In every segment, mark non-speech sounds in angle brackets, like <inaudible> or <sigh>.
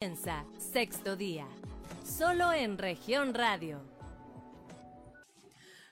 Comienza sexto día, solo en región radio.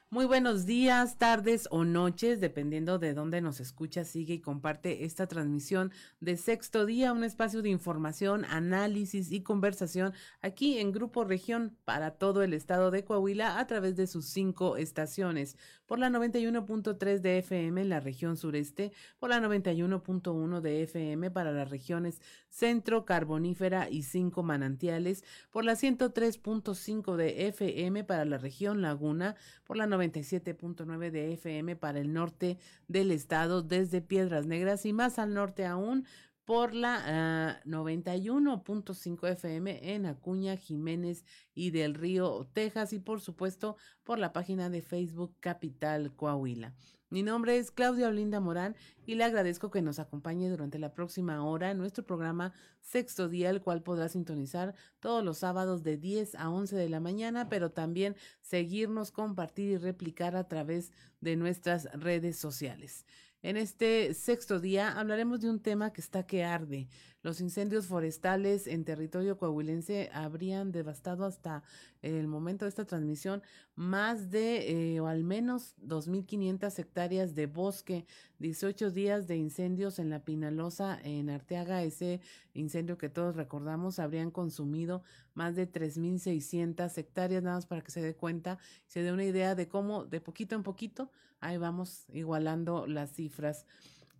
Muy buenos días, tardes o noches, dependiendo de dónde nos escucha, sigue y comparte esta transmisión de Sexto Día, un espacio de información, análisis y conversación aquí en Grupo Región para todo el estado de Coahuila a través de sus cinco estaciones, por la 91.3 de FM en la región sureste, por la 91.1 de FM para las regiones centro, carbonífera y cinco manantiales, por la 103.5 de FM para la región laguna, por la 97.9 de FM para el norte del estado, desde Piedras Negras y más al norte aún por la 91.5 ah, FM en Acuña, Jiménez y del Río, Texas y por supuesto por la página de Facebook Capital Coahuila. Mi nombre es Claudia Olinda Morán y le agradezco que nos acompañe durante la próxima hora en nuestro programa Sexto Día, el cual podrá sintonizar todos los sábados de 10 a 11 de la mañana, pero también seguirnos, compartir y replicar a través de nuestras redes sociales. En este sexto día hablaremos de un tema que está que arde. Los incendios forestales en territorio coahuilense habrían devastado hasta el momento de esta transmisión más de, eh, o al menos 2.500 hectáreas de bosque, 18 días de incendios en la Pinalosa, en Arteaga, ese incendio que todos recordamos, habrían consumido más de 3.600 hectáreas, nada más para que se dé cuenta, se dé una idea de cómo de poquito en poquito ahí vamos igualando las cifras.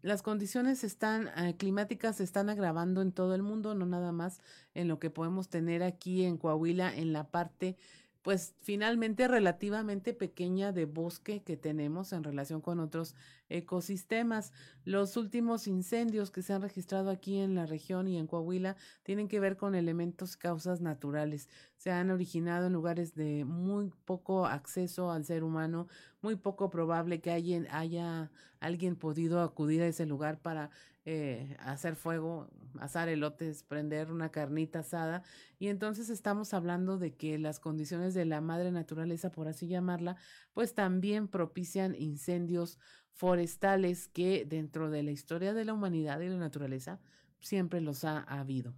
Las condiciones están eh, climáticas se están agravando en todo el mundo, no nada más en lo que podemos tener aquí en Coahuila en la parte pues finalmente relativamente pequeña de bosque que tenemos en relación con otros ecosistemas. Los últimos incendios que se han registrado aquí en la región y en Coahuila tienen que ver con elementos causas naturales. Se han originado en lugares de muy poco acceso al ser humano, muy poco probable que haya, haya alguien podido acudir a ese lugar para eh, hacer fuego, asar elotes, prender una carnita asada. Y entonces estamos hablando de que las condiciones de la madre naturaleza, por así llamarla, pues también propician incendios forestales que dentro de la historia de la humanidad y la naturaleza siempre los ha habido.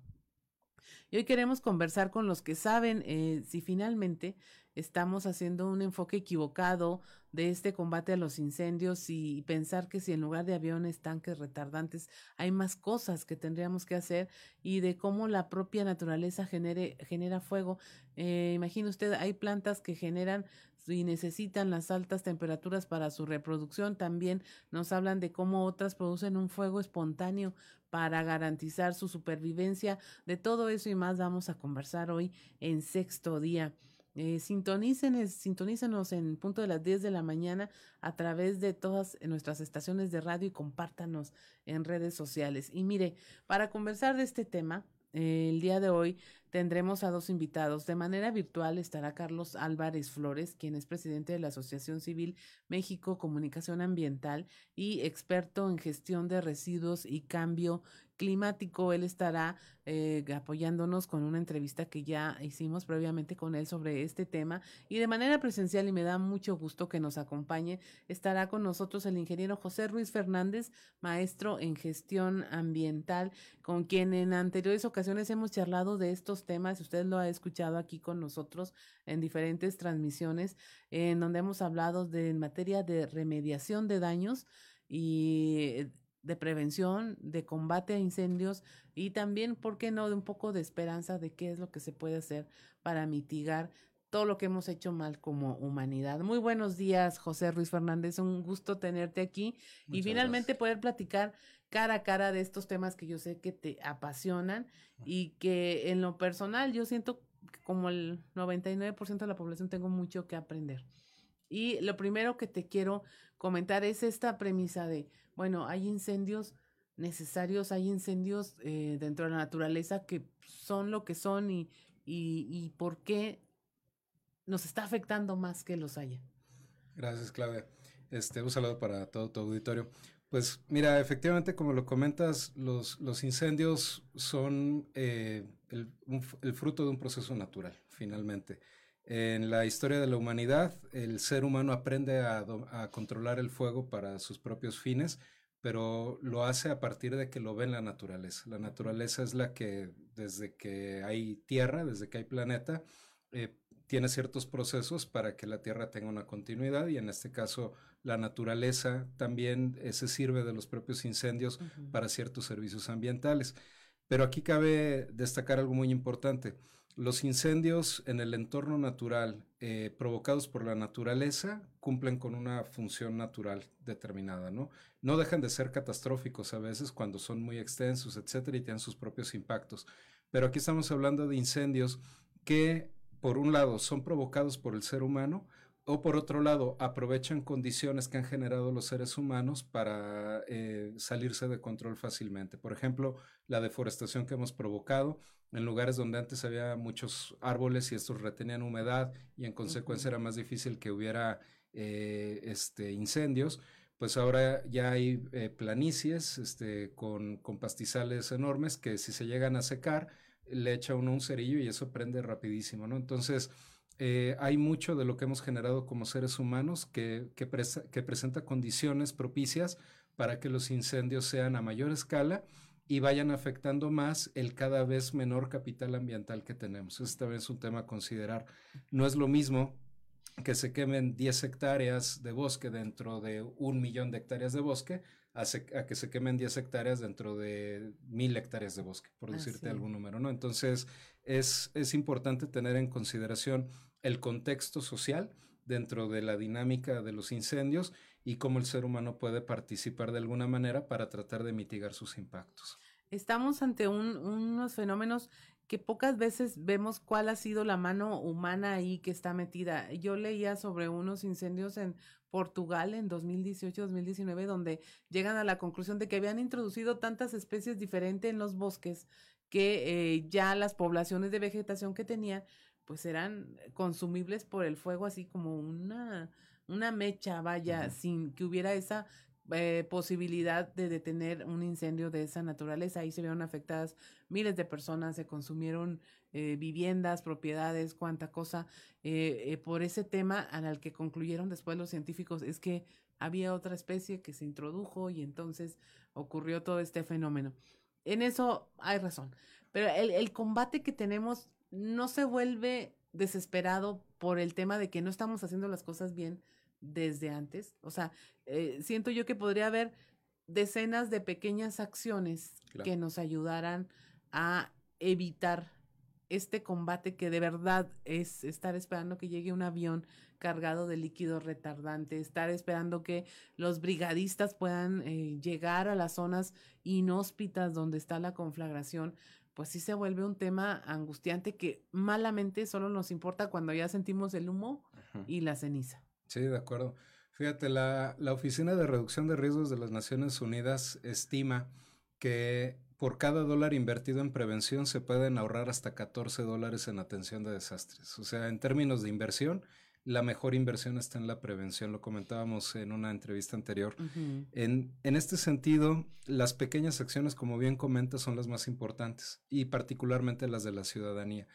Y hoy queremos conversar con los que saben eh, si finalmente estamos haciendo un enfoque equivocado de este combate a los incendios y pensar que si en lugar de aviones, tanques, retardantes, hay más cosas que tendríamos que hacer y de cómo la propia naturaleza genere, genera fuego. Eh, imagine usted, hay plantas que generan y necesitan las altas temperaturas para su reproducción. También nos hablan de cómo otras producen un fuego espontáneo para garantizar su supervivencia. De todo eso y más vamos a conversar hoy en sexto día. Eh, sintonicen, sintonícenos en punto de las 10 de la mañana a través de todas nuestras estaciones de radio y compártanos en redes sociales. Y mire, para conversar de este tema, eh, el día de hoy tendremos a dos invitados. De manera virtual estará Carlos Álvarez Flores, quien es presidente de la Asociación Civil México Comunicación Ambiental y experto en gestión de residuos y cambio climático. Él estará eh, apoyándonos con una entrevista que ya hicimos previamente con él sobre este tema y de manera presencial y me da mucho gusto que nos acompañe. Estará con nosotros el ingeniero José Ruiz Fernández, maestro en gestión ambiental, con quien en anteriores ocasiones hemos charlado de estos temas. Usted lo ha escuchado aquí con nosotros en diferentes transmisiones en donde hemos hablado de en materia de remediación de daños y de prevención, de combate a incendios y también, ¿por qué no?, de un poco de esperanza de qué es lo que se puede hacer para mitigar todo lo que hemos hecho mal como humanidad. Muy buenos días, José Ruiz Fernández, un gusto tenerte aquí y finalmente poder platicar cara a cara de estos temas que yo sé que te apasionan y que en lo personal yo siento que como el 99% de la población tengo mucho que aprender. Y lo primero que te quiero comentar es esta premisa de, bueno, hay incendios necesarios, hay incendios eh, dentro de la naturaleza que son lo que son y, y, por qué nos está afectando más que los haya. Gracias, Claudia. Este, un saludo para todo tu auditorio. Pues mira, efectivamente, como lo comentas, los, los incendios son eh, el, fruto de un proceso natural, finalmente. En la historia de la humanidad, el ser humano aprende a, controlar el fuego para sus propios fines, pero lo hace a partir de que lo ve en la naturaleza. La naturaleza es la que desde que hay tierra, desde que hay planeta, eh, tiene ciertos procesos para que la tierra tenga una continuidad y en este caso la naturaleza también eh, se sirve de los propios incendios para ciertos servicios ambientales. Pero aquí cabe destacar algo muy importante. Los incendios en el entorno natural eh, provocados por la naturaleza cumplen con una función natural determinada, ¿no? No dejan de ser catastróficos a veces cuando son muy extensos, etcétera, y tienen sus propios impactos. Pero aquí estamos hablando de incendios que, por un lado, son provocados por el ser humano, o por otro lado, aprovechan condiciones que han generado los seres humanos para eh, salirse de control fácilmente. Por ejemplo, la deforestación que hemos provocado en lugares donde antes había muchos árboles y estos retenían humedad y en consecuencia era más difícil que hubiera eh, este, incendios, pues ahora ya hay eh, planicies este, con, con, pastizales enormes que si se llegan a secar, le echa uno un cerillo y eso prende rapidísimo, ¿no? Entonces, eh, hay mucho de lo que hemos generado como seres humanos que, que, presenta condiciones propicias para que los incendios sean a mayor escala y vayan afectando más el cada vez menor capital ambiental que tenemos. Este también es un tema a considerar. No es lo mismo que se quemen 10 hectáreas de bosque dentro de un millón de hectáreas de bosque a, que se quemen 10 hectáreas dentro de mil hectáreas de bosque, por decirte algún número, ¿no? Entonces, es, es importante tener en consideración el contexto social dentro de la dinámica de los incendios y cómo el ser humano puede participar de alguna manera para tratar de mitigar sus impactos. Estamos ante unos fenómenos que pocas veces vemos cuál ha sido la mano humana ahí que está metida. Yo leía sobre unos incendios en Portugal en 2018-2019 donde llegan a la conclusión de que habían introducido tantas especies diferentes en los bosques que eh, ya las poblaciones de vegetación que tenían pues eran consumibles por el fuego, así como una, una mecha, vaya, sin que hubiera esa eh, posibilidad de detener un incendio de esa naturaleza. Ahí se vieron afectadas miles de personas, se consumieron eh, viviendas, propiedades, cuánta cosa, eh, por ese tema al que concluyeron después los científicos es que había otra especie que se introdujo y entonces ocurrió todo este fenómeno. En eso hay razón, pero el, el combate que tenemos no se vuelve desesperado por el tema de que no estamos haciendo las cosas bien desde antes. O sea, eh, siento yo que podría haber decenas de pequeñas acciones que nos ayudaran a evitar este combate que de verdad es estar esperando que llegue un avión cargado de líquido retardante, estar esperando que los brigadistas puedan eh, llegar a las zonas inhóspitas donde está la conflagración pues sí se vuelve un tema angustiante que malamente solo nos importa cuando ya sentimos el humo y la ceniza. Sí, de acuerdo. Fíjate, la, la Oficina de Reducción de Riesgos de las Naciones Unidas estima que por cada dólar invertido en prevención se pueden ahorrar hasta 14 dólares en atención de desastres. O sea, en términos de inversión, la mejor inversión está en la prevención, lo comentábamos en una entrevista anterior. en, en, este sentido, las pequeñas acciones, como bien comentas, son las más importantes y particularmente las de la ciudadanía.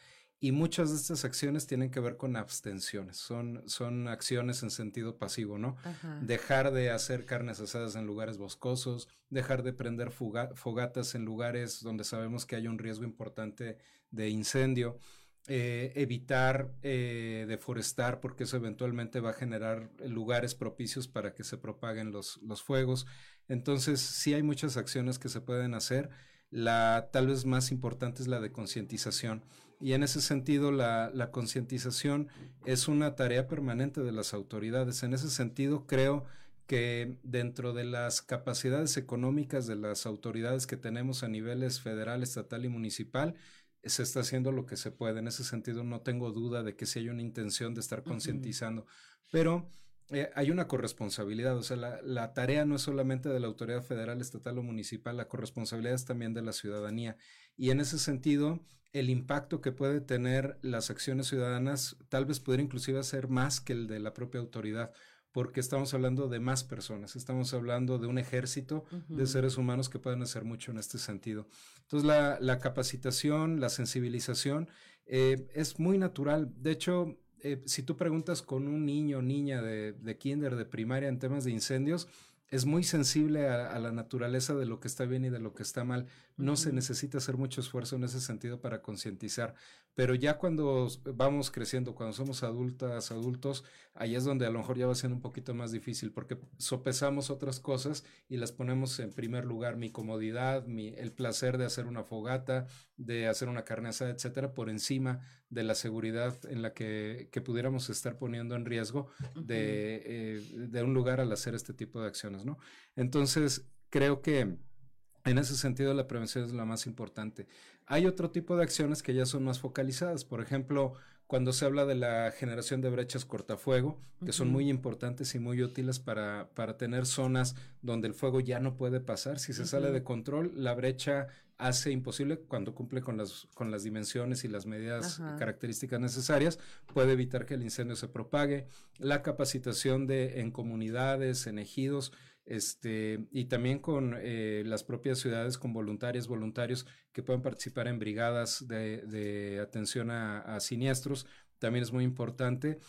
Y muchas de estas acciones tienen que ver con abstenciones, son, son acciones en sentido pasivo, ¿no? Dejar de hacer carnes asadas en lugares boscosos, dejar de prender fogatas en lugares donde sabemos que hay un riesgo importante de incendio. Eh, evitar eh, deforestar porque eso eventualmente va a generar lugares propicios para que se propaguen los, los fuegos. Entonces, sí hay muchas acciones que se pueden hacer. La tal vez más importante es la de concientización. Y en ese sentido, la, la concientización es una tarea permanente de las autoridades. En ese sentido, creo que dentro de las capacidades económicas de las autoridades que tenemos a niveles federal, estatal y municipal, se está haciendo lo que se puede. En ese sentido, no tengo duda de que si hay una intención de estar concientizando, pero eh, hay una corresponsabilidad, o sea, la, la, tarea no es solamente de la autoridad federal, estatal o municipal, la corresponsabilidad es también de la ciudadanía. Y en ese sentido, el impacto que puede tener las acciones ciudadanas tal vez pudiera inclusive ser más que el de la propia autoridad porque estamos hablando de más personas, estamos hablando de un ejército de seres humanos que pueden hacer mucho en este sentido. Entonces, la, capacitación, la sensibilización eh, es muy natural. De hecho, eh, si tú preguntas con un niño o niña de, de, kinder, de primaria en temas de incendios, es muy sensible a, la naturaleza de lo que está bien y de lo que está mal. No se necesita hacer mucho esfuerzo en ese sentido para concientizar. Pero ya cuando vamos creciendo, cuando somos adultas, adultos, ahí es donde a lo mejor ya va a ser un poquito más difícil porque sopesamos otras cosas y las ponemos en primer lugar, mi comodidad, mi, el placer de hacer una fogata, de hacer una carne asada, etcétera, por encima de la seguridad en la que, que pudiéramos estar poniendo en riesgo de, eh, de un lugar al hacer este tipo de acciones, ¿no? Entonces, creo que en ese sentido, la prevención es la más importante. Hay otro tipo de acciones que ya son más focalizadas. Por ejemplo, cuando se habla de la generación de brechas cortafuego, que son muy importantes y muy útiles para, para, tener zonas donde el fuego ya no puede pasar. Si se sale de control, la brecha hace imposible, cuando cumple con las, con las dimensiones y las medidas características necesarias, puede evitar que el incendio se propague. La capacitación de, en comunidades, en ejidos, este, y también con eh, las propias ciudades, con voluntarias, voluntarios que puedan participar en brigadas de, atención a, siniestros, también es muy importante.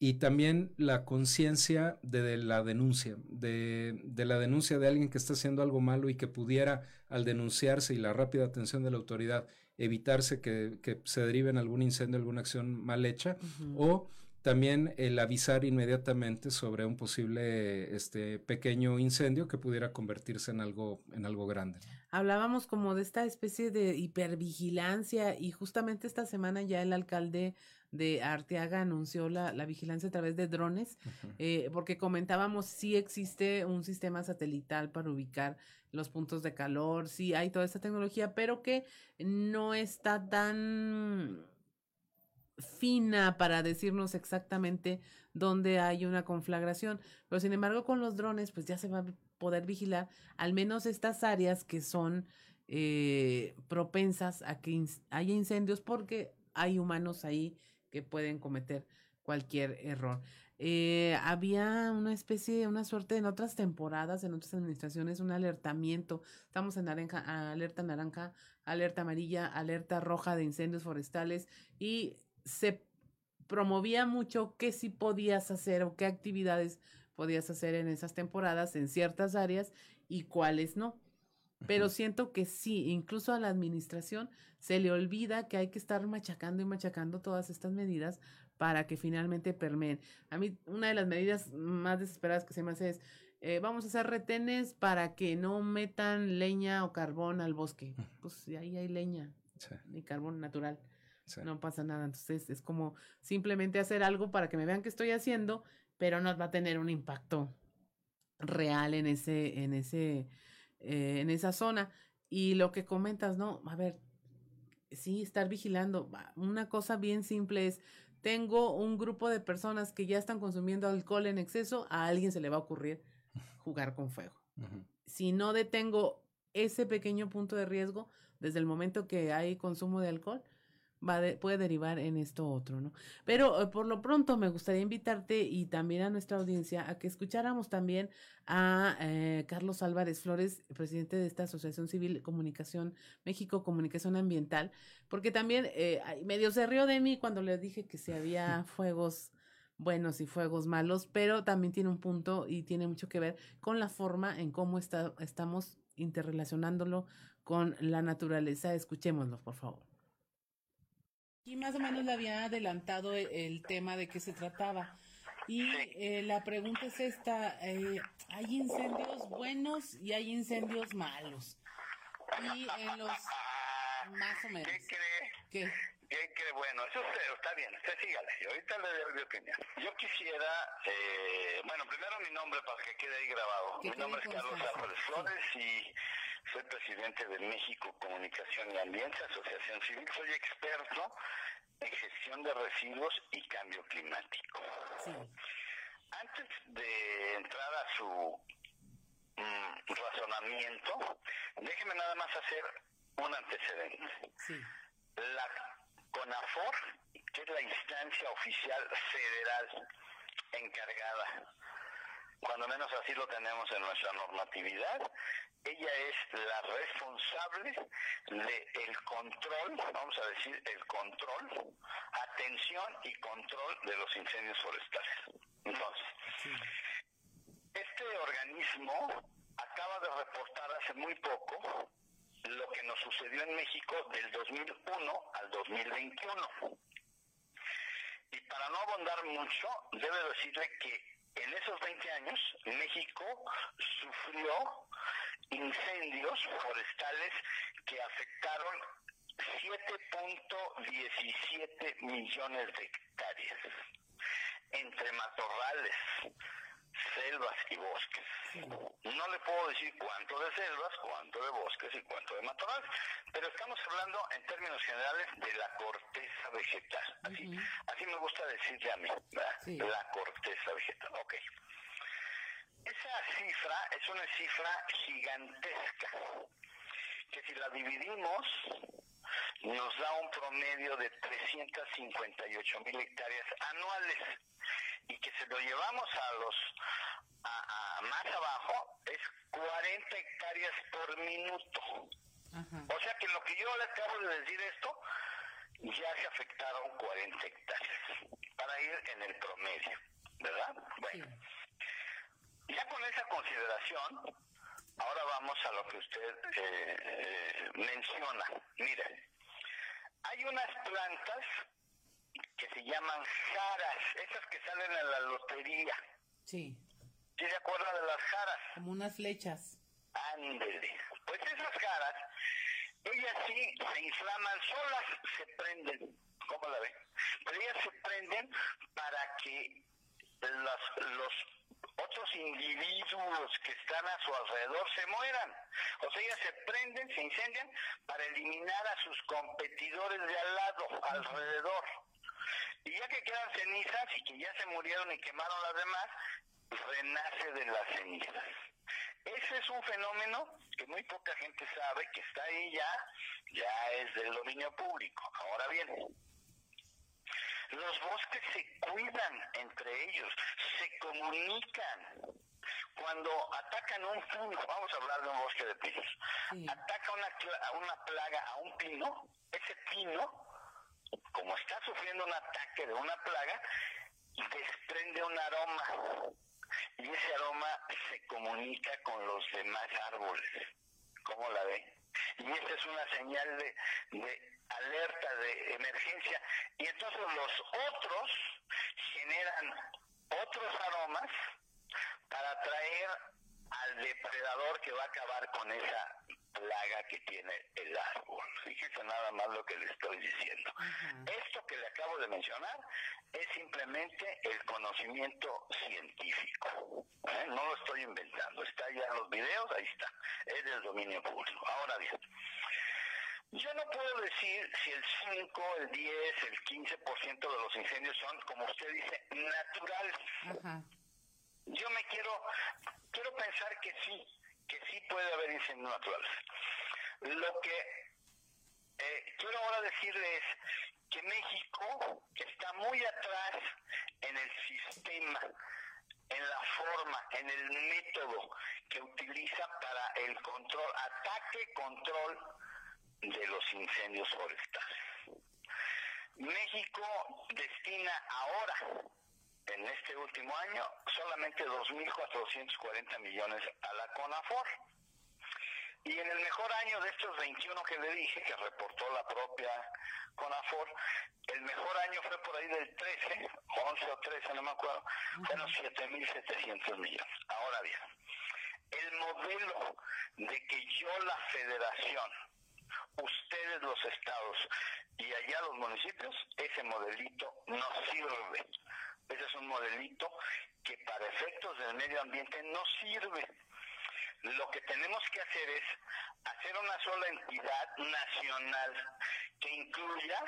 Y también la conciencia de, la denuncia, de, la denuncia de alguien que está haciendo algo malo y que pudiera, al denunciarse y la rápida atención de la autoridad, evitarse que, se derive en algún incendio, alguna acción mal hecha, o también el avisar inmediatamente sobre un posible este pequeño incendio que pudiera convertirse en algo en algo grande. Hablábamos como de esta especie de hipervigilancia y justamente esta semana ya el alcalde de Arteaga anunció la, vigilancia a través de drones, eh, porque comentábamos si existe un sistema satelital para ubicar los puntos de calor, sí hay toda esta tecnología, pero que no está tan fina para decirnos exactamente dónde hay una conflagración. Pero sin embargo, con los drones, pues ya se va a poder vigilar al menos estas áreas que son eh, propensas a que haya incendios porque hay humanos ahí que pueden cometer cualquier error. Eh, había una especie, una suerte en otras temporadas, en otras administraciones, un alertamiento. Estamos en naranja, alerta naranja, alerta amarilla, alerta roja de incendios forestales y se promovía mucho qué sí podías hacer o qué actividades podías hacer en esas temporadas en ciertas áreas y cuáles no. Pero siento que sí, incluso a la administración se le olvida que hay que estar machacando y machacando todas estas medidas para que finalmente permeen. A mí una de las medidas más desesperadas que se me hace es, eh, vamos a hacer retenes para que no metan leña o carbón al bosque. Pues ahí hay leña y carbón natural. No pasa nada. Entonces es como simplemente hacer algo para que me vean que estoy haciendo, pero no va a tener un impacto real en ese, en ese, eh, en esa zona. Y lo que comentas, ¿no? A ver, sí, estar vigilando. Una cosa bien simple es, tengo un grupo de personas que ya están consumiendo alcohol en exceso, a alguien se le va a ocurrir jugar con fuego. Si no detengo ese pequeño punto de riesgo, desde el momento que hay consumo de alcohol, va puede derivar en esto otro, ¿no? Pero eh, por lo pronto me gustaría invitarte y también a nuestra audiencia a que escucháramos también a eh, Carlos Álvarez Flores, presidente de esta Asociación Civil Comunicación México Comunicación Ambiental, porque también eh, medio se rió de mí cuando le dije que si había <laughs> fuegos buenos y fuegos malos, pero también tiene un punto y tiene mucho que ver con la forma en cómo está, estamos interrelacionándolo con la naturaleza. Escuchémoslo, por favor. Y más o menos le había adelantado el, tema de qué se trataba. Y eh, la pregunta es esta, eh, hay incendios buenos y hay incendios malos. Y en los... Más o menos. ¿Qué? ¿Qué? ¿Qué cree? Bueno, eso está bien, usted sígale. Ahorita le doy mi opinión. Yo quisiera, eh, bueno, primero mi nombre para que quede ahí grabado. Mi nombre es Carlos Álvarez Flores y soy presidente de México Comunicación y Ambiente, Asociación Civil. Soy experto en gestión de residuos y cambio climático. Antes de entrar a su mm, razonamiento, déjeme nada más hacer un antecedente. La CONAFOR, que es la instancia oficial federal encargada. Cuando menos así lo tenemos en nuestra normatividad, ella es la responsable del control, vamos a decir, el control, atención y control de los incendios forestales. Entonces, Este organismo acaba de reportar hace muy poco lo que nos sucedió en México del 2001 al 2021. Y para no abundar mucho, debe decirle que en esos 20 años México sufrió incendios forestales que afectaron 7.17 millones de hectáreas entre matorrales, selvas y bosques. No le puedo decir cuánto de selvas, cuánto de bosques y cuánto de matorrales, pero estamos hablando en términos generales de la corteza vegetal. Así, así me gusta decirle a mí, la corteza vegetal. Ok. Esa cifra es una cifra gigantesca, que si la dividimos nos da un promedio de 358 mil hectáreas anuales y que se lo llevamos a los a, más abajo es 40 hectáreas por minuto. O sea que lo que yo le acabo de decir esto, ya se afectaron 40 hectáreas para ir en el promedio, ¿verdad? Bueno, ya con esa consideración, ahora vamos a lo que usted eh, eh, menciona. Mire, hay unas plantas que se llaman jaras, esas que salen en la lotería. Sí. ¿Sí se acuerda de las jaras? Como unas flechas. Ándele. Pues esas jaras, ellas sí se inflaman solas, se prenden. ¿Cómo la ve? Pero ellas se prenden para que los, los otros individuos que están a su alrededor se mueran. O sea, ellas se prenden, se incendian para eliminar a sus competidores de al lado, alrededor. Y ya que quedan cenizas y que ya se murieron y quemaron las demás, renace de las cenizas. Ese es un fenómeno que muy poca gente sabe, que está ahí ya, ya es del dominio público. Ahora bien, los bosques se cuidan entre ellos, se comunican. Cuando atacan un pino, vamos a hablar de un bosque de pinos, ataca una, una plaga a un pino, ese pino, como está sufriendo un ataque de una plaga, desprende un aroma y ese aroma se comunica con los demás árboles. ¿Cómo la ve? Y esta es una señal de, de alerta de emergencia y entonces los otros generan otros aromas para atraer al depredador que va a acabar con esa plaga que tiene el árbol. Fíjese nada más lo que le estoy diciendo. Esto que le acabo de mencionar es simplemente el conocimiento científico. ¿eh? No lo estoy inventando. Está ya en los videos, ahí está. Es del dominio público. Ahora bien, yo no puedo decir si el 5, el 10, el 15% de los incendios son, como usted dice, naturales. Yo me quiero, quiero pensar que sí, que sí puede haber incendios naturales. Lo que eh, quiero ahora decirle es que México está muy atrás en el sistema, en la forma, en el método que utiliza para el control, ataque, control de los incendios forestales. México destina ahora, en este último año, solamente 2.440 millones a la CONAFOR. Y en el mejor año de estos 21 que le dije, que reportó la propia CONAFOR, el mejor año fue por ahí del 13, 11 o 13, no me acuerdo, fueron 7.700 millones. Ahora bien, el modelo de que yo la federación ustedes los estados y allá los municipios, ese modelito no sirve. Ese es un modelito que para efectos del medio ambiente no sirve. Lo que tenemos que hacer es hacer una sola entidad nacional que incluya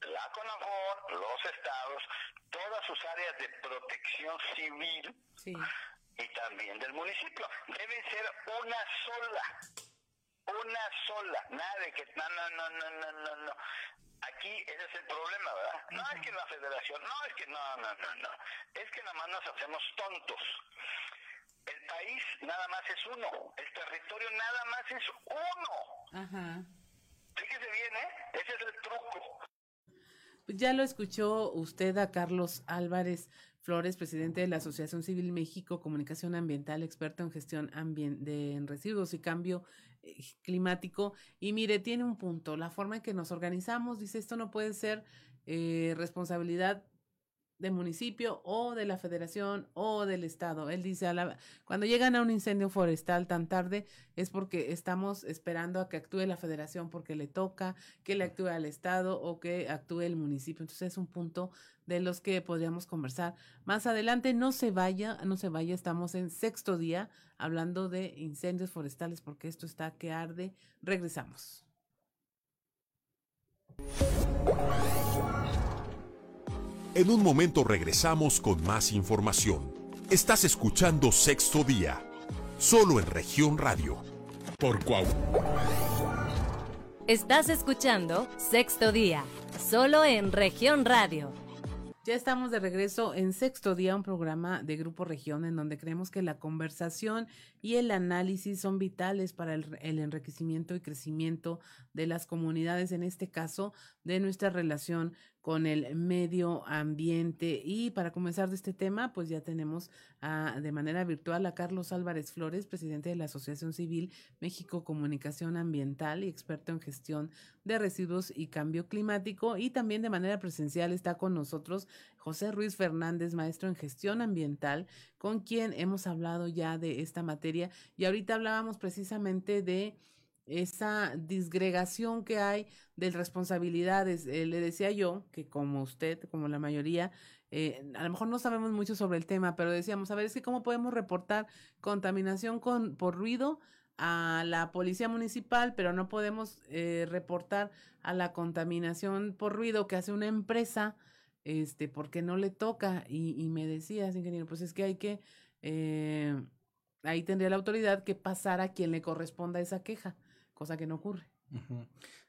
la CONAFOR, los estados, todas sus áreas de protección civil y también del municipio. Deben ser una sola una sola, nada de que no, no, no, no, no, no, no. Aquí ese es el problema, ¿verdad? No es que la federación, no es que no, no, no, no. Es que nada más nos hacemos tontos. El país nada más es uno, el territorio nada más es uno. Ajá. Fíjese bien, ¿eh? Ese es el truco. Ya lo escuchó usted a Carlos Álvarez Flores, presidente de la Asociación Civil México Comunicación Ambiental, experto en gestión de residuos y cambio climático. Y mire, tiene un punto, la forma en que nos organizamos, dice, esto no puede ser eh, responsabilidad del municipio o de la federación o del estado. Él dice, cuando llegan a un incendio forestal tan tarde es porque estamos esperando a que actúe la federación porque le toca, que le actúe al estado o que actúe el municipio. Entonces es un punto de los que podríamos conversar más adelante. No se vaya, no se vaya, estamos en sexto día hablando de incendios forestales porque esto está que arde. Regresamos. En un momento regresamos con más información. Estás escuchando Sexto Día, solo en región radio. Por Cuau. Estás escuchando Sexto Día, solo en región radio. Ya estamos de regreso en Sexto Día, un programa de Grupo Región en donde creemos que la conversación y el análisis son vitales para el, el, enriquecimiento y crecimiento de las comunidades, en este caso de nuestra relación con el medio ambiente. Y para comenzar de este tema, pues ya tenemos a, de manera virtual a Carlos Álvarez Flores, presidente de la Asociación Civil México Comunicación Ambiental y experto en gestión de residuos y cambio climático. Y también de manera presencial está con nosotros José Ruiz Fernández, maestro en gestión ambiental, con quien hemos hablado ya de esta materia. Y ahorita hablábamos precisamente de esa disgregación que hay de responsabilidades. Eh, le decía yo que como usted, como la mayoría, eh, a lo mejor no sabemos mucho sobre el tema, pero decíamos, a ver, es que cómo podemos reportar contaminación con, por ruido a la policía municipal, pero no podemos eh, reportar a la contaminación por ruido que hace una empresa, este, porque no le toca. Y, y me decías, ingeniero, pues es que hay que, ahí tendría la autoridad que pasar a quien le corresponda esa queja cosa que no ocurre.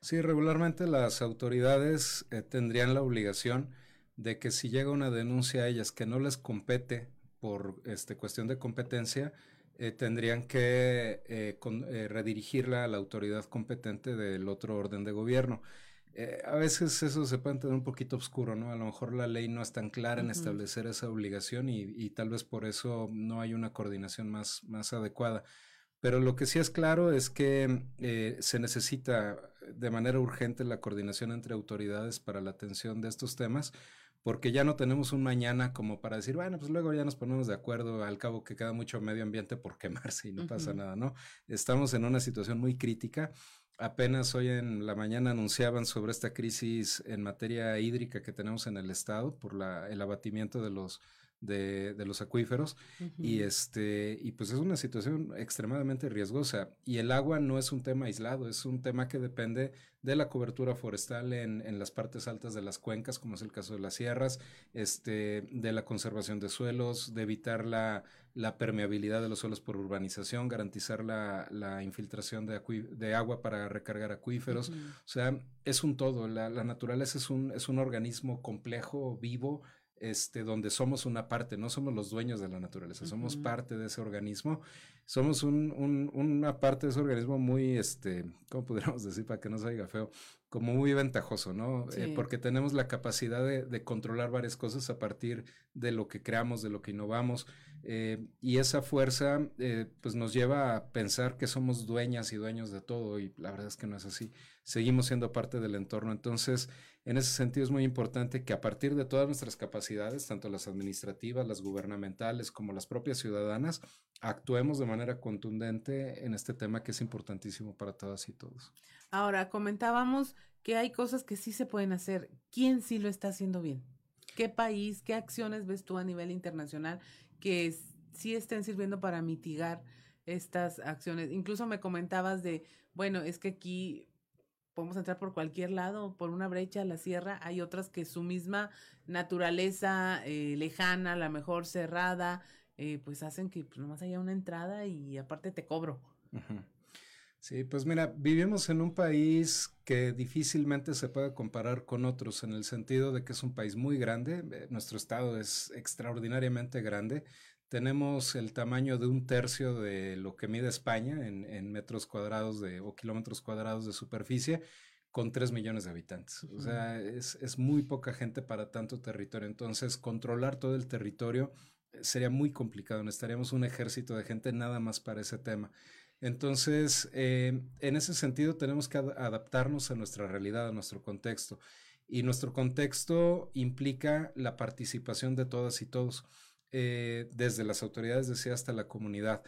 Sí, regularmente las autoridades eh, tendrían la obligación de que si llega una denuncia a ellas que no les compete por este, cuestión de competencia, eh, tendrían que eh, redirigirla a la autoridad competente del otro orden de gobierno. a veces eso se puede tener un poquito oscuro, ¿no? A lo mejor la ley no es tan clara en establecer esa obligación y, y, tal vez por eso no hay una coordinación más, más adecuada. Pero lo que sí es claro es que eh, se necesita de manera urgente la coordinación entre autoridades para la atención de estos temas, porque ya no tenemos un mañana como para decir, bueno, pues luego ya nos ponemos de acuerdo, al cabo que queda mucho medio ambiente por <laughs> quemarse y no pasa nada, ¿no? Estamos en una situación muy crítica. Apenas hoy en la mañana anunciaban sobre esta crisis en materia hídrica que tenemos en el estado por la, el abatimiento de los de, de los acuíferos y este y pues es una situación extremadamente riesgosa y el agua no es un tema aislado es un tema que depende de la cobertura forestal en, en las partes altas de las cuencas como es el caso de las sierras este de la conservación de suelos de evitar la, la permeabilidad de los suelos por urbanización garantizar la, la infiltración de, de agua para recargar acuíferos. O sea es un todo la, la naturaleza es un es un organismo complejo vivo este, donde somos una parte, no somos los dueños de la naturaleza, somos parte de ese organismo, somos un, un, una parte de ese organismo muy, este, ¿cómo podríamos decir para que no se oiga feo? Como muy ventajoso, ¿no? Eh, porque tenemos la capacidad de, de, controlar varias cosas a partir de lo que creamos, de lo que innovamos, eh, y esa fuerza, eh, pues nos lleva a pensar que somos dueñas y dueños de todo, y la verdad es que no es así. Seguimos siendo parte del entorno, entonces en ese sentido es muy importante que a partir de todas nuestras capacidades, tanto las administrativas, las gubernamentales, como las propias ciudadanas, actuemos de manera contundente en este tema que es importantísimo para todas y todos. Ahora, comentábamos que hay cosas que sí se pueden hacer. ¿Quién sí lo está haciendo bien? ¿Qué país, qué acciones ves tú a nivel internacional que sí estén sirviendo para mitigar estas acciones? Incluso me comentabas de, bueno, es que aquí podemos entrar por cualquier lado, por una brecha la sierra. Hay otras que su misma naturaleza eh, lejana, a la mejor cerrada, eh, pues hacen que pues, nomás haya una entrada y aparte te cobro. Sí, pues mira, vivimos en un país que difícilmente se puede comparar con otros en el sentido de que es un país muy grande, eh, nuestro estado es extraordinariamente grande, tenemos el tamaño de un tercio de lo que mide España en, metros cuadrados de, o kilómetros cuadrados de superficie, con 3 millones de habitantes. O sea, es, es, muy poca gente para tanto territorio. Entonces, controlar todo el territorio eh, sería muy complicado. Necesitaríamos un ejército de gente nada más para ese tema. Entonces, eh, en ese sentido, tenemos que adaptarnos a nuestra realidad, a nuestro contexto. Y nuestro contexto implica la participación de todas y todos, eh, desde las autoridades, decía, hasta la comunidad.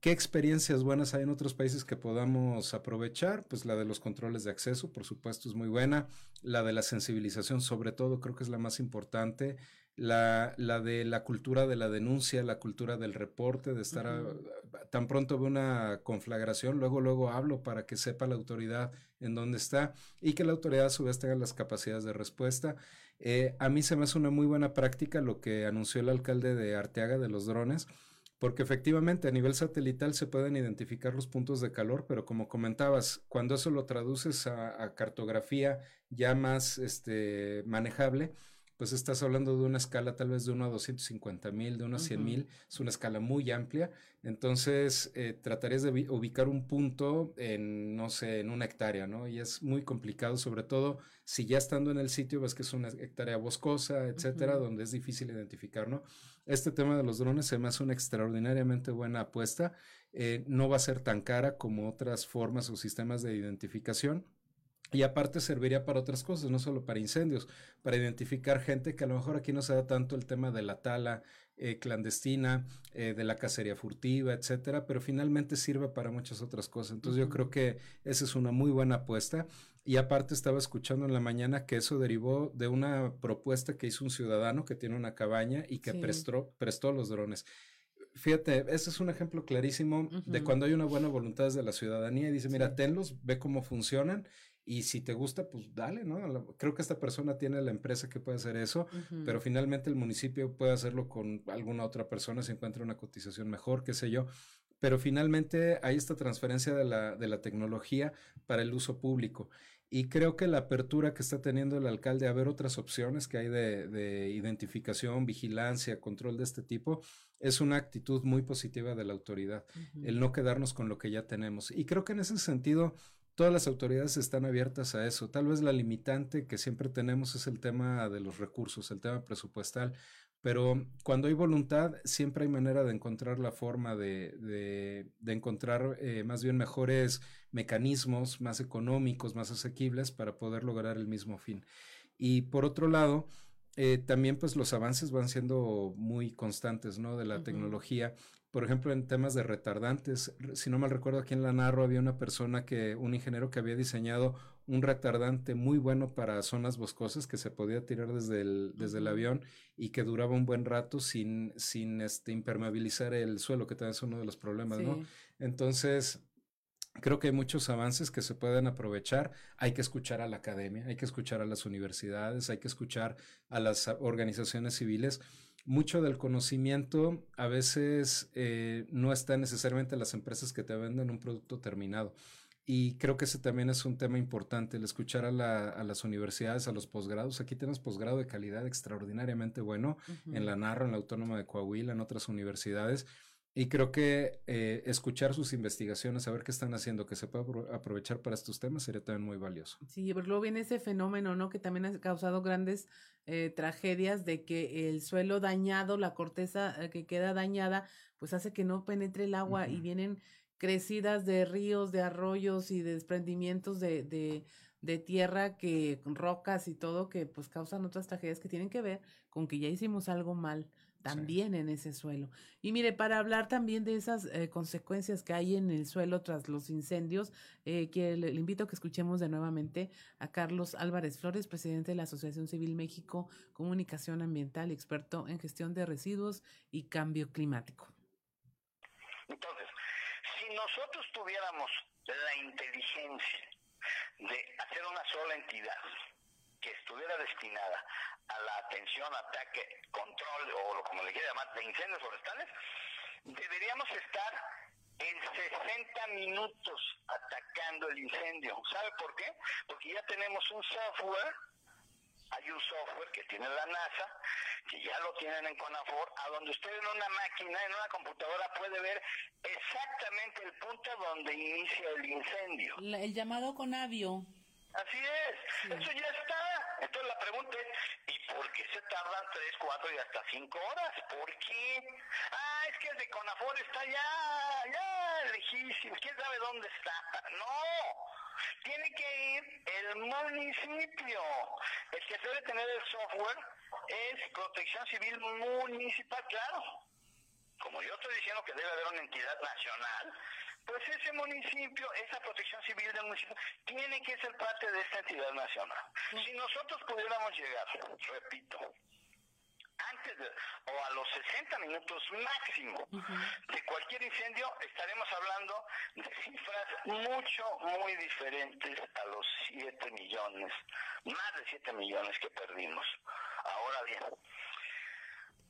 ¿Qué experiencias buenas hay en otros países que podamos aprovechar? Pues la de los controles de acceso, por supuesto, es muy buena. La de la sensibilización, sobre todo, creo que es la más importante. La, la de la cultura de la denuncia, la cultura del reporte, de estar tan pronto veo una conflagración, luego, luego hablo para que sepa la autoridad en dónde está y que la autoridad a su vez tenga las capacidades de respuesta. Eh, a mí se me hace una muy buena práctica lo que anunció el alcalde de Arteaga de los drones porque efectivamente a nivel satelital se pueden identificar los puntos de calor, pero como comentabas, cuando eso lo traduces a, cartografía ya más este, manejable, pues estás hablando de una escala tal vez de 1 a 250 mil, de 1 a 100 mil, es una escala muy amplia, entonces eh, tratarías de ubicar un punto en, no sé, en una hectárea, ¿no? Y es muy complicado, sobre todo si ya estando en el sitio ves que es una hectárea boscosa, etcétera, donde es difícil identificar, ¿no? Este tema de los drones se me hace una extraordinariamente buena apuesta, eh, no va a ser tan cara como otras formas o sistemas de identificación y aparte serviría para otras cosas, no solo para incendios, para identificar gente que a lo mejor aquí no se da tanto el tema de la tala eh, clandestina, eh, de la cacería furtiva, etcétera, pero finalmente sirve para muchas otras cosas. Entonces yo creo que esa es una muy buena apuesta. Y aparte estaba escuchando en la mañana que eso derivó de una propuesta que hizo un ciudadano que tiene una cabaña y que prestó, prestó los drones. Fíjate, ese es un ejemplo clarísimo de cuando hay una buena voluntad desde la ciudadanía y dice, mira, tenlos, ve cómo funcionan y si te gusta, pues dale, ¿no? Creo que esta persona tiene la empresa que puede hacer eso, pero finalmente el municipio puede hacerlo con alguna otra persona si encuentra una cotización mejor, qué sé yo. Pero finalmente hay esta transferencia de la, de la tecnología para el uso público. Y creo que la apertura que está teniendo el alcalde a ver otras opciones que hay de, de, identificación, vigilancia, control de este tipo, es una actitud muy positiva de la autoridad, el no quedarnos con lo que ya tenemos. Y creo que en ese sentido todas las autoridades están abiertas a eso. Tal vez la limitante que siempre tenemos es el tema de los recursos, el tema presupuestal, pero cuando hay voluntad, siempre hay manera de encontrar la forma de, de, encontrar eh, más bien mejores mecanismos, más económicos, más asequibles para poder lograr el mismo fin. Y por otro lado, eh, también pues los avances van siendo muy constantes, ¿no? De la tecnología por ejemplo, en temas de retardantes, si no mal recuerdo, aquí en la Narro había una persona que, un ingeniero que había diseñado un retardante muy bueno para zonas boscosas que se podía tirar desde el, desde el avión y que duraba un buen rato sin, sin este, impermeabilizar el suelo, que también es uno de los problemas, ¿no? Entonces, creo que hay muchos avances que se pueden aprovechar. Hay que escuchar a la academia, hay que escuchar a las universidades, hay que escuchar a las organizaciones civiles mucho del conocimiento a veces eh, no está necesariamente en las empresas que te venden un producto terminado. Y creo que ese también es un tema importante, el escuchar a, las universidades, a los posgrados. Aquí tenemos posgrado de calidad extraordinariamente bueno en la Narra, en la Autónoma de Coahuila, en otras universidades. Y creo que eh, escuchar sus investigaciones, saber qué están haciendo, que se pueda aprovechar para estos temas, sería también muy valioso. Sí, pero luego viene ese fenómeno, ¿no? Que también ha causado grandes eh, tragedias de que el suelo dañado, la corteza eh, que queda dañada, pues hace que no penetre el agua y vienen crecidas de ríos, de arroyos y desprendimientos de, de, de tierra que rocas y todo que pues causan otras tragedias que tienen que ver con que ya hicimos algo mal también en ese suelo. Y mire, para hablar también de esas eh, consecuencias que hay en el suelo tras los incendios, eh, que le, invito a que escuchemos de nuevamente a Carlos Álvarez Flores, presidente de la Asociación Civil México Comunicación Ambiental, experto en gestión de residuos y cambio climático. Entonces, si nosotros tuviéramos la inteligencia de hacer una sola entidad que estuviera destinada a la atención, ataque, control o como le quiera llamar, de incendios forestales, deberíamos estar en 60 minutos atacando el incendio. ¿Sabe por qué? Porque ya tenemos un software, hay un software que tiene la NASA, que ya lo tienen en Conafor, a donde usted en una máquina, en una computadora puede ver exactamente el punto donde inicia el incendio. el llamado Conavio. Así es, eso ya está. Entonces la pregunta es, ¿y por qué se tardan tres, cuatro y hasta cinco horas? ¿Por qué? Ah, es que el de Conafor está ya, ya lejísimo, quién sabe dónde está. No, tiene que ir el municipio. El que debe tener el software es Protección Civil Municipal, claro. Como yo estoy diciendo que debe haber una entidad nacional, pues ese municipio, esa protección civil del municipio, tiene que ser parte de esta entidad nacional. Si nosotros pudiéramos llegar, repito, antes de, o a los 60 minutos máximo de cualquier incendio, estaremos hablando de cifras mucho, muy diferentes a los 7 millones, más de 7 millones que perdimos. Ahora bien,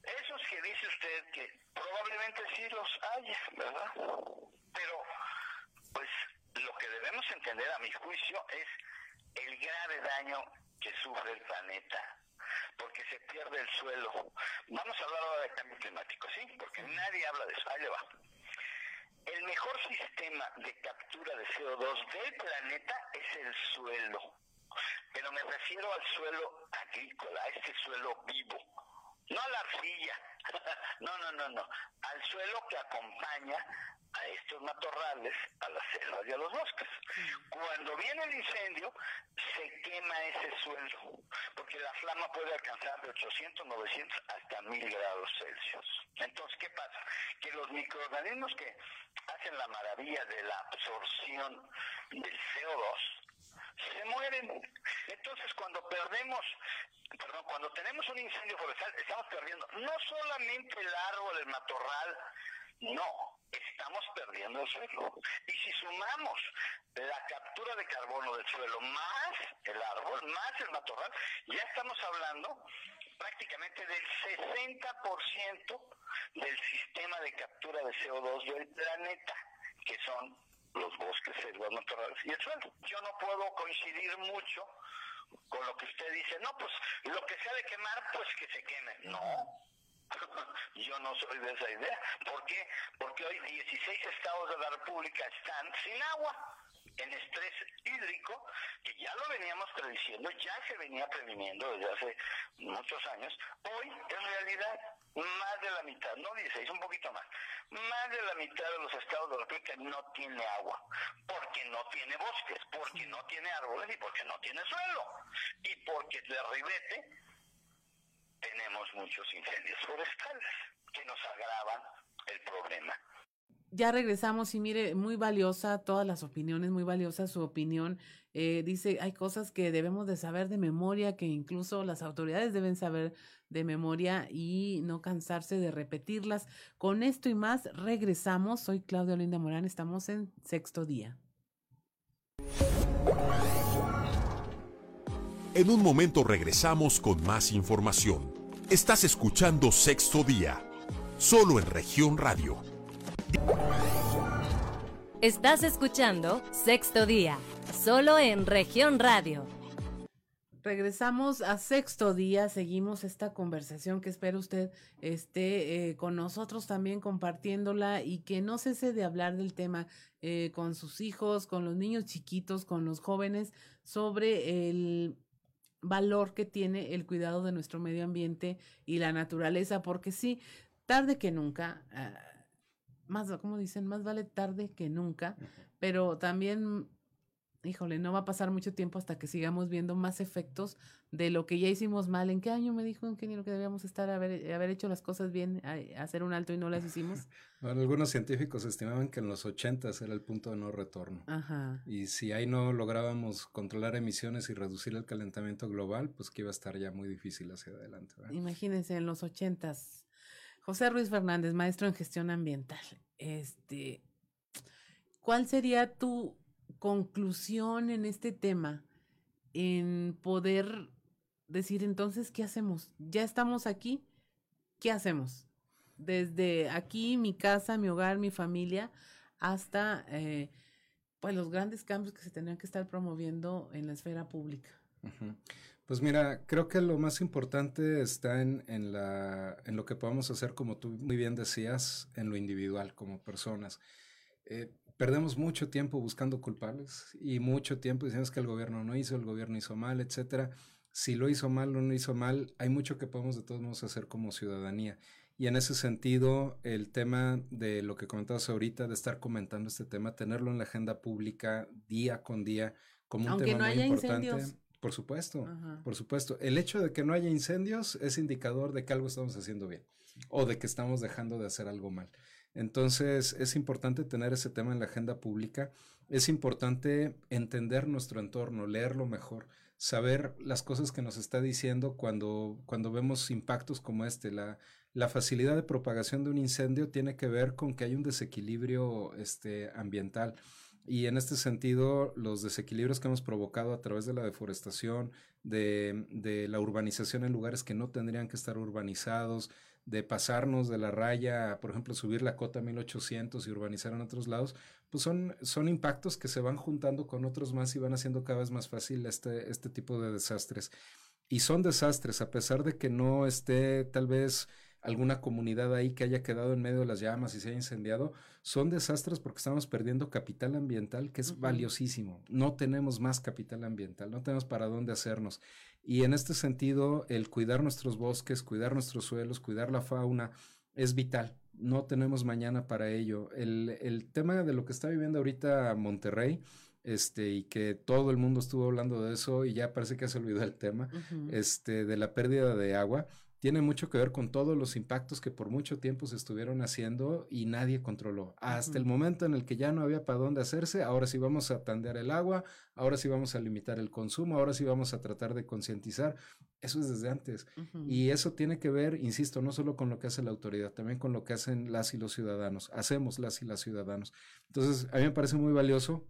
esos que dice usted que probablemente sí los haya, ¿verdad? Pero, pues, lo que debemos entender a mi juicio es el grave daño que sufre el planeta, porque se pierde el suelo. Vamos a hablar ahora de cambio climático, ¿sí? Porque nadie habla de eso. Ahí le va. El mejor sistema de captura de CO2 del planeta es el suelo. Pero me refiero al suelo agrícola, a este suelo vivo no a la arcilla, <laughs> no, no, no, no, al suelo que acompaña a estos matorrales, a las selvas y a los bosques. Cuando viene el incendio, se quema ese suelo, porque la flama puede alcanzar de 800, 900 hasta 1000 grados Celsius. Entonces, ¿qué pasa? Que los microorganismos que hacen la maravilla de la absorción del CO2, se mueren. Entonces, cuando perdemos, perdón, cuando tenemos un incendio forestal, estamos perdiendo no solamente el árbol, el matorral, no, estamos perdiendo el suelo. Y si sumamos la captura de carbono del suelo más el árbol, más el matorral, ya estamos hablando prácticamente del 60% del sistema de captura de CO2 del planeta, que son los bosques, selvas naturales y el suelo. Yo no puedo coincidir mucho con lo que usted dice, no, pues lo que se ha de quemar, pues que se queme. No, <laughs> yo no soy de esa idea. ¿Por qué? Porque hoy 16 estados de la República están sin agua en estrés hídrico, que ya lo veníamos prediciendo, ya se venía previniendo desde hace muchos años, hoy en realidad más de la mitad, no 16, un poquito más, más de la mitad de los estados de la República no tiene agua, porque no tiene bosques, porque no tiene árboles y porque no tiene suelo, y porque de ribete tenemos muchos incendios forestales que nos agravan el problema ya regresamos y mire, muy valiosa todas las opiniones, muy valiosa su opinión. Eh, dice, hay cosas que debemos de saber de memoria, que incluso las autoridades deben saber de memoria y no cansarse de repetirlas. Con esto y más, regresamos. Soy Claudia Linda Morán, estamos en sexto día. En un momento regresamos con más información. Estás escuchando Sexto Día, solo en región radio Estás escuchando Sexto Día, solo en región radio. Regresamos a sexto día, seguimos esta conversación que espero usted esté eh, con nosotros también compartiéndola y que no cese de hablar del tema eh, con sus hijos, con los niños chiquitos, con los jóvenes, sobre el valor que tiene el cuidado de nuestro medio ambiente y la naturaleza, porque sí, tarde que nunca, ah, más, como dicen, más vale tarde que nunca, pero también, híjole, no va a pasar mucho tiempo hasta que sigamos viendo más efectos de lo que ya hicimos mal. ¿En qué año me dijo ingeniero que debíamos estar haber, haber hecho las cosas bien, hacer un alto y no las hicimos? <laughs> Bueno, algunos científicos estimaban que en los 80 era el punto de no retorno. Ajá. Y si ahí no lográbamos controlar emisiones y reducir el calentamiento global, pues que iba a estar ya muy difícil hacia adelante. Imagínense, en los 80 José Ruiz Fernández, maestro en gestión ambiental. Este, ¿cuál sería tu conclusión en este tema? En poder decir entonces, ¿qué hacemos? Ya estamos aquí, ¿qué hacemos? Desde aquí, mi casa, mi hogar, mi familia, hasta eh, pues los grandes cambios que se tendrían que estar promoviendo en la esfera pública. Pues mira, creo que lo más importante está en, en, la, en lo que podamos hacer, como tú muy bien decías, en lo individual, como personas. Eh, perdemos mucho tiempo buscando culpables y mucho tiempo diciendo que el gobierno no hizo, el gobierno hizo mal, etcétera. Si lo hizo mal o no lo hizo mal, hay mucho que podemos de todos modos hacer como ciudadanía. Y en ese sentido, el tema de lo que comentabas ahorita, de estar comentando este tema, tenerlo en la agenda pública día con día como un tema muy importante. Por supuesto, por supuesto. El hecho de que no haya incendios es indicador de que algo estamos haciendo bien o de que estamos dejando de hacer algo mal. Entonces, es importante tener ese tema en la agenda pública. Es importante entender nuestro entorno, leerlo mejor, saber las cosas que nos está diciendo cuando, cuando vemos impactos como este. La, la facilidad de propagación de un incendio tiene que ver con que hay un desequilibrio este, ambiental. Y en este sentido, los desequilibrios que hemos provocado a través de la deforestación, de, de, la urbanización en lugares que no tendrían que estar urbanizados, de pasarnos de la raya, por ejemplo, subir la cota a 1800 y urbanizar en otros lados, pues son, son impactos que se van juntando con otros más y van haciendo cada vez más fácil este, este tipo de desastres. Y son desastres, a pesar de que no esté tal vez alguna comunidad ahí que haya quedado en medio de las llamas y se haya incendiado, son desastres porque estamos perdiendo capital ambiental que es valiosísimo. No tenemos más capital ambiental, no tenemos para dónde hacernos. Y en este sentido, el cuidar nuestros bosques, cuidar nuestros suelos, cuidar la fauna, es vital. No tenemos mañana para ello. El, el tema de lo que está viviendo ahorita Monterrey, este, y que todo el mundo estuvo hablando de eso y ya parece que se olvidó el tema, este, de la pérdida de agua tiene mucho que ver con todos los impactos que por mucho tiempo se estuvieron haciendo y nadie controló. Hasta el momento en el que ya no había para dónde hacerse, ahora sí vamos a tandear el agua, ahora sí vamos a limitar el consumo, ahora sí vamos a tratar de concientizar. Eso es desde antes. Y eso tiene que ver, insisto, no solo con lo que hace la autoridad, también con lo que hacen las y los ciudadanos. Hacemos las y las ciudadanos. Entonces, a mí me parece muy valioso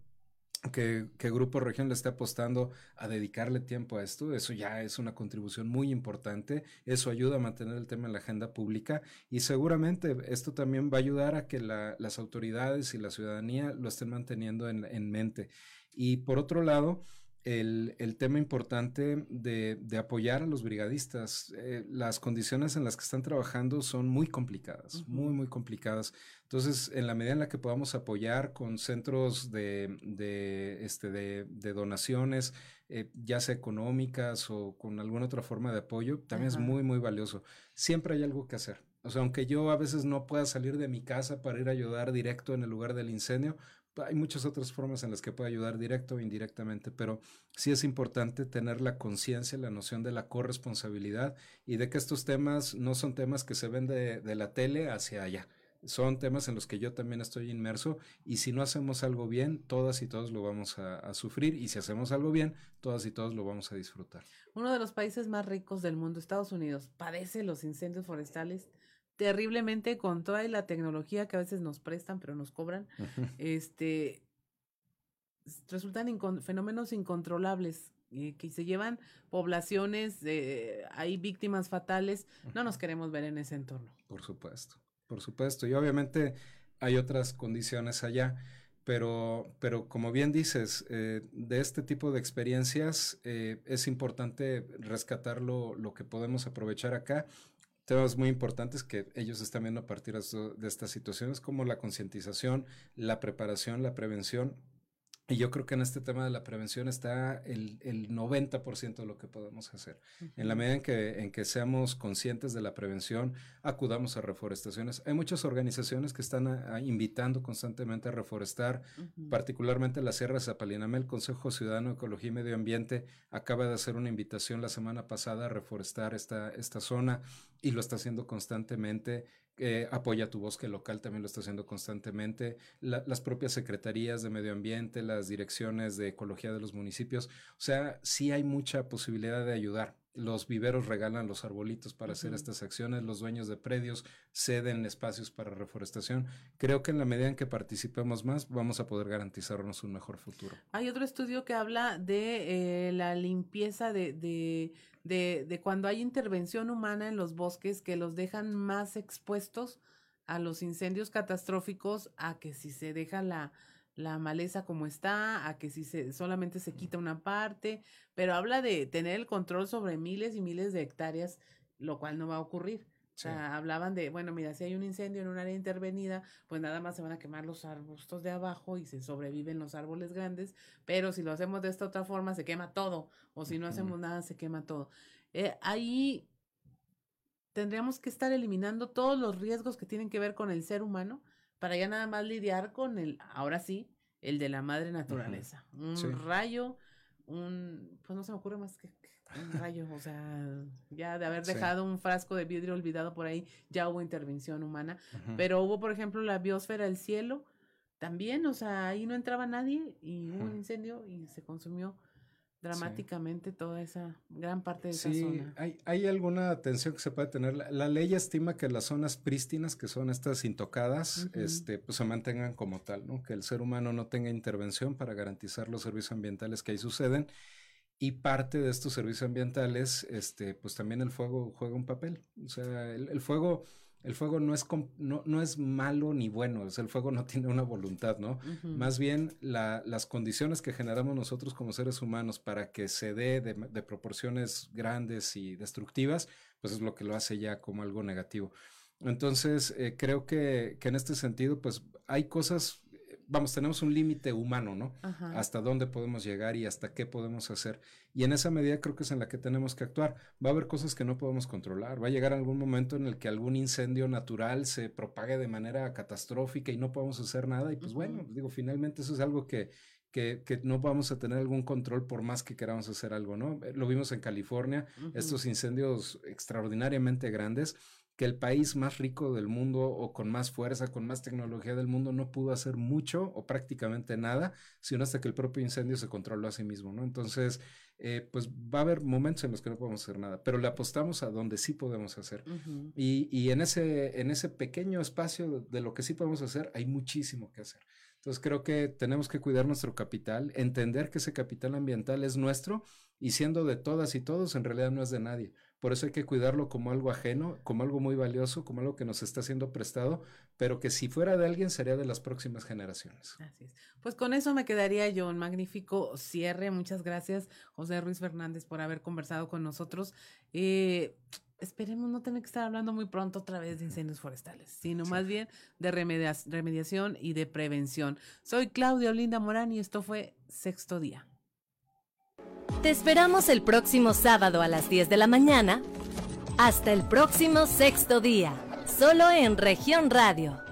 que, que, Grupo Región le esté apostando a dedicarle tiempo a esto, eso ya es una contribución muy importante, eso ayuda a mantener el tema en la agenda pública y seguramente esto también va a ayudar a que la, las autoridades y la ciudadanía lo estén manteniendo en, en mente. Y por otro lado, el, el, tema importante de, de, apoyar a los brigadistas. Eh, las condiciones en las que están trabajando son muy complicadas, muy, muy complicadas. Entonces, en la medida en la que podamos apoyar con centros de, de, este, de, de donaciones, eh, ya sea económicas o con alguna otra forma de apoyo, también es muy, muy valioso. Siempre hay algo que hacer. O sea, aunque yo a veces no pueda salir de mi casa para ir a ayudar directo en el lugar del incendio, hay muchas otras formas en las que puede ayudar directo o indirectamente, pero sí es importante tener la conciencia, la noción de la corresponsabilidad y de que estos temas no son temas que se ven de, la tele hacia allá. Son temas en los que yo también estoy inmerso y si no hacemos algo bien, todas y todos lo vamos a, a sufrir y si hacemos algo bien, todas y todos lo vamos a disfrutar. Uno de los países más ricos del mundo, Estados Unidos, padece los incendios forestales terriblemente con toda la tecnología que a veces nos prestan, pero nos cobran, <laughs> este, resultan fenómenos incontrolables eh, que se llevan poblaciones, eh, hay víctimas fatales, no nos queremos ver en ese entorno. Por supuesto, por supuesto. Y obviamente hay otras condiciones allá, pero, pero como bien dices, eh, de este tipo de experiencias es importante rescatar lo, lo que podemos aprovechar acá temas muy importantes que ellos están viendo a partir de estas situaciones, como la concientización, la preparación, la prevención y yo creo que en este tema de la prevención está el, el 90% de lo que podemos hacer. En la medida en que, en que seamos conscientes de la prevención, acudamos a reforestaciones. Hay muchas organizaciones que están invitando constantemente a reforestar, particularmente la Sierra Zapalinamé. El Consejo Ciudadano de Ecología y Medio Ambiente acaba de hacer una invitación la semana pasada a reforestar esta, esta zona y lo está haciendo constantemente. Eh, apoya tu bosque local, también lo está haciendo constantemente, las propias secretarías de medio ambiente, las direcciones de ecología de los municipios, o sea, sí hay mucha posibilidad de ayudar. Los viveros regalan los arbolitos para hacer estas acciones, los dueños de predios ceden espacios para reforestación. Creo que en la medida en que participemos más, vamos a poder garantizarnos un mejor futuro. Hay otro estudio que habla de eh, la limpieza de, de, de, de cuando hay intervención humana en los bosques que los dejan más expuestos a los incendios catastróficos a que si se deja la, la maleza como está, a que si se, solamente se quita una parte, pero habla de tener el control sobre miles y miles de hectáreas, lo cual no va a ocurrir. O sea, hablaban de, bueno, mira, si hay un incendio en un área intervenida, pues nada más se van a quemar los arbustos de abajo y se sobreviven los árboles grandes, pero si lo hacemos de esta otra forma, se quema todo, o si no hacemos nada, se quema todo. Eh, ahí tendríamos que estar eliminando todos los riesgos que tienen que ver con el ser humano para ya nada más lidiar con el, ahora sí, el de la madre naturaleza. Un rayo, un, pues no se me ocurre más que, un rayo, o sea, ya de haber dejado un frasco de vidrio olvidado por ahí, ya hubo intervención humana, pero hubo, por ejemplo, la biosfera del cielo, también, o sea, ahí no entraba nadie y hubo un incendio y se consumió dramáticamente toda esa gran parte de esa zona. Hay, hay alguna atención que se puede tener. La, ley estima que las zonas prístinas, que son estas intocadas, este, pues se mantengan como tal, ¿no? Que el ser humano no tenga intervención para garantizar los servicios ambientales que ahí suceden. Y parte de estos servicios ambientales, este, pues también el fuego juega un papel. O sea, el fuego el fuego no es, no, no es malo ni bueno, el fuego <laughs> no tiene una voluntad, ¿no? Más bien las condiciones que generamos nosotros como seres humanos para que se dé de, proporciones grandes y destructivas, pues es lo que lo hace ya como algo negativo. Entonces, eh, creo que, que, en este sentido, pues hay cosas vamos, tenemos un límite humano, ¿no? Hasta dónde podemos llegar y hasta qué podemos hacer. Y en esa medida creo que es en la que tenemos que actuar. Va a haber cosas que no podemos controlar. Va a llegar algún momento en el que algún incendio natural se propague de manera catastrófica y no podemos hacer nada. Y pues bueno, digo, finalmente eso es algo que, que, que, no vamos a tener algún control por más que queramos hacer algo, ¿no? Lo vimos en California, estos incendios extraordinariamente grandes que el país más rico del mundo o con más fuerza, con más tecnología del mundo no pudo hacer mucho o prácticamente nada, sino hasta que el propio incendio se controló a sí mismo, ¿no? Entonces, eh, pues va a haber momentos en los que no podemos hacer nada, pero le apostamos a donde sí podemos hacer. y, y, en, ese, en ese pequeño espacio de lo que sí podemos hacer, hay muchísimo que hacer. Entonces creo que tenemos que cuidar nuestro capital, entender que ese capital ambiental es nuestro y siendo de todas y todos, en realidad no es de nadie. Por eso hay que cuidarlo como algo ajeno, como algo muy valioso, como algo que nos está siendo prestado, pero que si fuera de alguien sería de las próximas generaciones. Así es. Pues con eso me quedaría yo. Un magnífico cierre. Muchas gracias, José Ruiz Fernández, por haber conversado con nosotros. Eh, esperemos no tener que estar hablando muy pronto otra vez de incendios forestales, sino más bien de remediación y de prevención. Soy Claudia Olinda Morán y esto fue Sexto Día. Te esperamos el próximo sábado a las 10 de la mañana. Hasta el próximo sexto día, solo en región radio